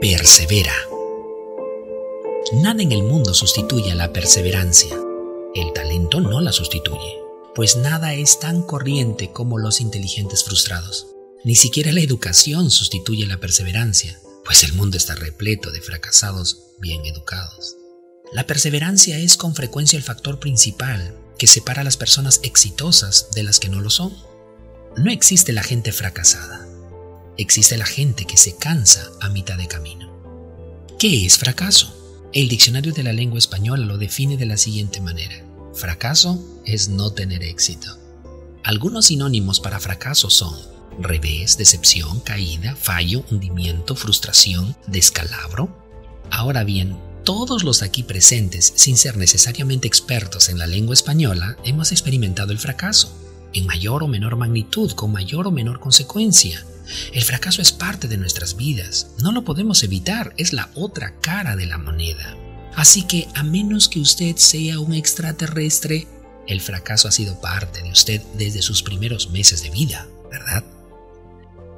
Persevera. Nada en el mundo sustituye a la perseverancia. El talento no la sustituye, pues nada es tan corriente como los inteligentes frustrados. Ni siquiera la educación sustituye la perseverancia, pues el mundo está repleto de fracasados bien educados. La perseverancia es con frecuencia el factor principal que separa a las personas exitosas de las que no lo son. No existe la gente fracasada, existe la gente que se cansa a mitad de camino. ¿Qué es fracaso? El diccionario de la lengua española lo define de la siguiente manera. Fracaso es no tener éxito. Algunos sinónimos para fracaso son revés, decepción, caída, fallo, hundimiento, frustración, descalabro. Ahora bien, todos los aquí presentes, sin ser necesariamente expertos en la lengua española, hemos experimentado el fracaso, en mayor o menor magnitud, con mayor o menor consecuencia. El fracaso es parte de nuestras vidas, no lo podemos evitar, es la otra cara de la moneda. Así que a menos que usted sea un extraterrestre, el fracaso ha sido parte de usted desde sus primeros meses de vida, ¿verdad?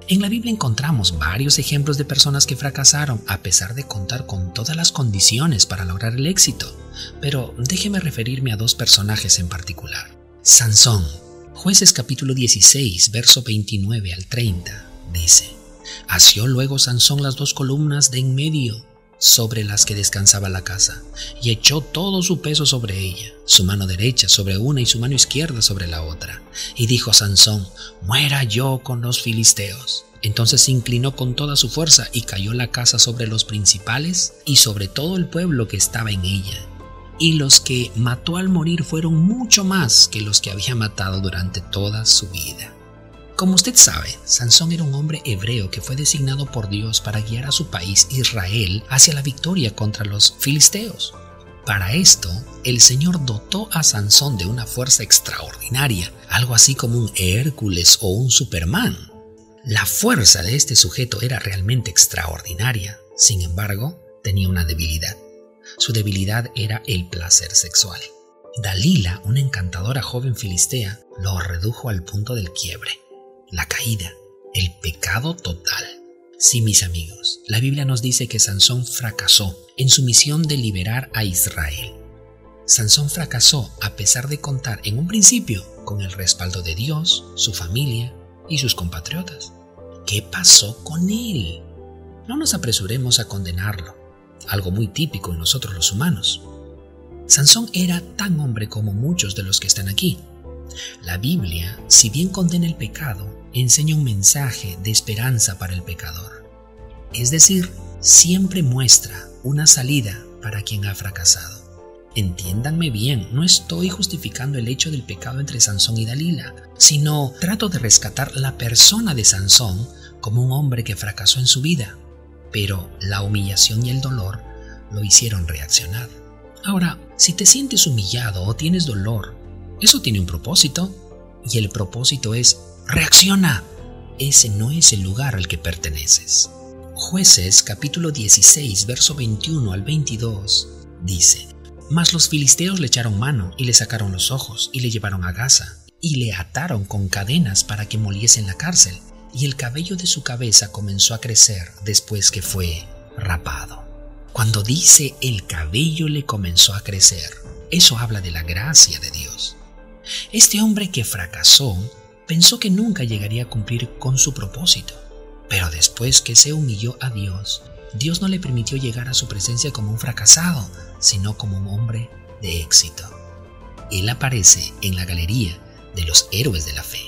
En la Biblia encontramos varios ejemplos de personas que fracasaron a pesar de contar con todas las condiciones para lograr el éxito, pero déjeme referirme a dos personajes en particular. Sansón, jueces capítulo 16, verso 29 al 30, dice, Asió luego Sansón las dos columnas de en medio sobre las que descansaba la casa, y echó todo su peso sobre ella, su mano derecha sobre una y su mano izquierda sobre la otra. Y dijo Sansón, muera yo con los filisteos. Entonces se inclinó con toda su fuerza y cayó la casa sobre los principales y sobre todo el pueblo que estaba en ella. Y los que mató al morir fueron mucho más que los que había matado durante toda su vida. Como usted sabe, Sansón era un hombre hebreo que fue designado por Dios para guiar a su país Israel hacia la victoria contra los filisteos. Para esto, el Señor dotó a Sansón de una fuerza extraordinaria, algo así como un Hércules o un Superman. La fuerza de este sujeto era realmente extraordinaria, sin embargo, tenía una debilidad. Su debilidad era el placer sexual. Dalila, una encantadora joven filistea, lo redujo al punto del quiebre la caída, el pecado total. Sí, mis amigos, la Biblia nos dice que Sansón fracasó en su misión de liberar a Israel. Sansón fracasó a pesar de contar en un principio con el respaldo de Dios, su familia y sus compatriotas. ¿Qué pasó con él? No nos apresuremos a condenarlo, algo muy típico en nosotros los humanos. Sansón era tan hombre como muchos de los que están aquí. La Biblia, si bien condena el pecado, enseña un mensaje de esperanza para el pecador. Es decir, siempre muestra una salida para quien ha fracasado. Entiéndanme bien, no estoy justificando el hecho del pecado entre Sansón y Dalila, sino trato de rescatar la persona de Sansón como un hombre que fracasó en su vida, pero la humillación y el dolor lo hicieron reaccionar. Ahora, si te sientes humillado o tienes dolor, eso tiene un propósito, y el propósito es Reacciona. Ese no es el lugar al que perteneces. Jueces capítulo 16, verso 21 al 22 dice, Mas los filisteos le echaron mano y le sacaron los ojos y le llevaron a Gaza y le ataron con cadenas para que moliese en la cárcel y el cabello de su cabeza comenzó a crecer después que fue rapado. Cuando dice el cabello le comenzó a crecer, eso habla de la gracia de Dios. Este hombre que fracasó pensó que nunca llegaría a cumplir con su propósito. Pero después que se humilló a Dios, Dios no le permitió llegar a su presencia como un fracasado, sino como un hombre de éxito. Él aparece en la galería de los héroes de la fe.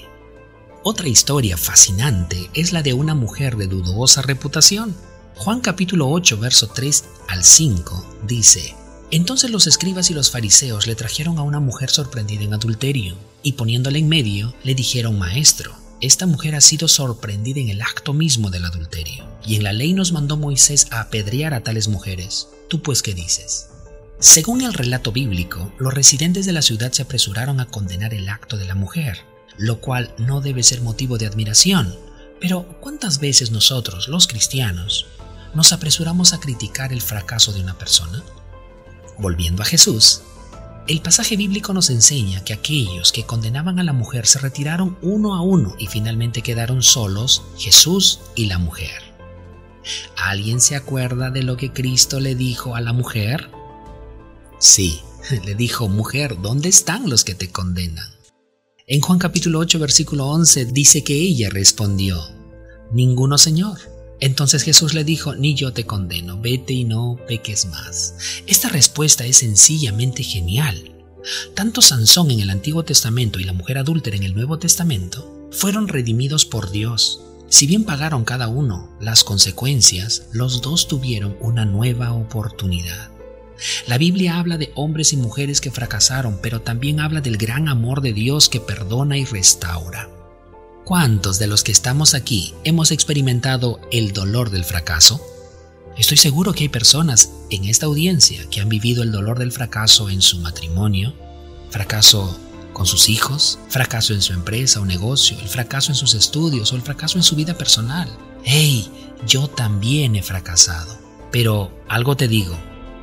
Otra historia fascinante es la de una mujer de dudosa reputación. Juan capítulo 8, verso 3 al 5 dice, entonces los escribas y los fariseos le trajeron a una mujer sorprendida en adulterio, y poniéndola en medio, le dijeron, Maestro, esta mujer ha sido sorprendida en el acto mismo del adulterio, y en la ley nos mandó Moisés a apedrear a tales mujeres. ¿Tú pues qué dices? Según el relato bíblico, los residentes de la ciudad se apresuraron a condenar el acto de la mujer, lo cual no debe ser motivo de admiración. Pero ¿cuántas veces nosotros, los cristianos, nos apresuramos a criticar el fracaso de una persona? Volviendo a Jesús, el pasaje bíblico nos enseña que aquellos que condenaban a la mujer se retiraron uno a uno y finalmente quedaron solos Jesús y la mujer. ¿Alguien se acuerda de lo que Cristo le dijo a la mujer? Sí, le dijo, mujer, ¿dónde están los que te condenan? En Juan capítulo 8, versículo 11 dice que ella respondió, Ninguno, Señor. Entonces Jesús le dijo, Ni yo te condeno, vete y no peques más. Esta respuesta es sencillamente genial. Tanto Sansón en el Antiguo Testamento y la mujer adúltera en el Nuevo Testamento fueron redimidos por Dios. Si bien pagaron cada uno las consecuencias, los dos tuvieron una nueva oportunidad. La Biblia habla de hombres y mujeres que fracasaron, pero también habla del gran amor de Dios que perdona y restaura. ¿Cuántos de los que estamos aquí hemos experimentado el dolor del fracaso? Estoy seguro que hay personas en esta audiencia que han vivido el dolor del fracaso en su matrimonio, fracaso con sus hijos, fracaso en su empresa o negocio, el fracaso en sus estudios o el fracaso en su vida personal. ¡Hey! Yo también he fracasado. Pero algo te digo,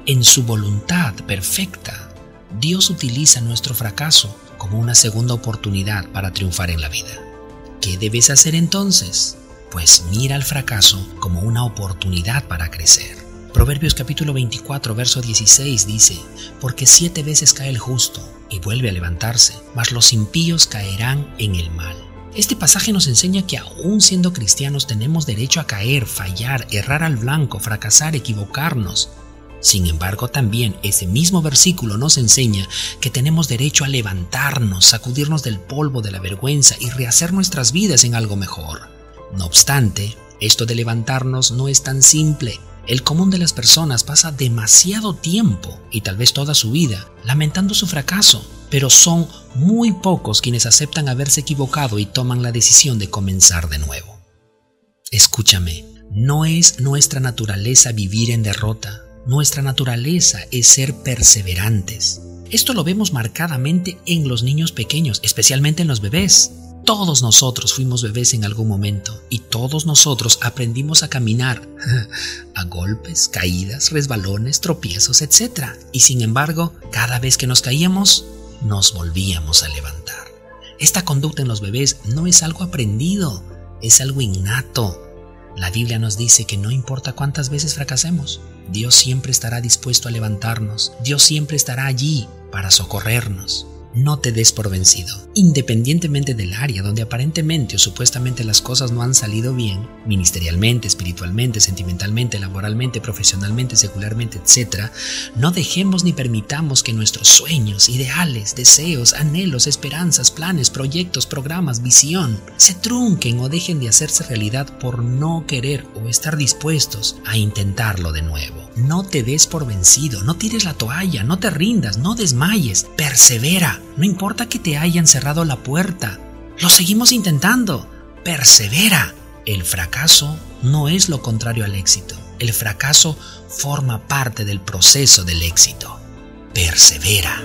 en su voluntad perfecta, Dios utiliza nuestro fracaso como una segunda oportunidad para triunfar en la vida. ¿Qué debes hacer entonces? Pues mira el fracaso como una oportunidad para crecer. Proverbios capítulo 24, verso 16 dice, Porque siete veces cae el justo y vuelve a levantarse, mas los impíos caerán en el mal. Este pasaje nos enseña que aún siendo cristianos tenemos derecho a caer, fallar, errar al blanco, fracasar, equivocarnos, sin embargo, también ese mismo versículo nos enseña que tenemos derecho a levantarnos, sacudirnos del polvo de la vergüenza y rehacer nuestras vidas en algo mejor. No obstante, esto de levantarnos no es tan simple. El común de las personas pasa demasiado tiempo y tal vez toda su vida lamentando su fracaso, pero son muy pocos quienes aceptan haberse equivocado y toman la decisión de comenzar de nuevo. Escúchame, no es nuestra naturaleza vivir en derrota, nuestra naturaleza es ser perseverantes. Esto lo vemos marcadamente en los niños pequeños, especialmente en los bebés. Todos nosotros fuimos bebés en algún momento y todos nosotros aprendimos a caminar a golpes, caídas, resbalones, tropiezos, etc. Y sin embargo, cada vez que nos caíamos, nos volvíamos a levantar. Esta conducta en los bebés no es algo aprendido, es algo innato. La Biblia nos dice que no importa cuántas veces fracasemos, Dios siempre estará dispuesto a levantarnos, Dios siempre estará allí para socorrernos no te des por vencido. Independientemente del área donde aparentemente o supuestamente las cosas no han salido bien, ministerialmente, espiritualmente, sentimentalmente, laboralmente, profesionalmente, secularmente, etc., no dejemos ni permitamos que nuestros sueños, ideales, deseos, anhelos, esperanzas, planes, proyectos, programas, visión, se trunquen o dejen de hacerse realidad por no querer o estar dispuestos a intentarlo de nuevo. No te des por vencido, no tires la toalla, no te rindas, no desmayes, persevera. No importa que te hayan cerrado la puerta, lo seguimos intentando. Persevera. El fracaso no es lo contrario al éxito. El fracaso forma parte del proceso del éxito. Persevera.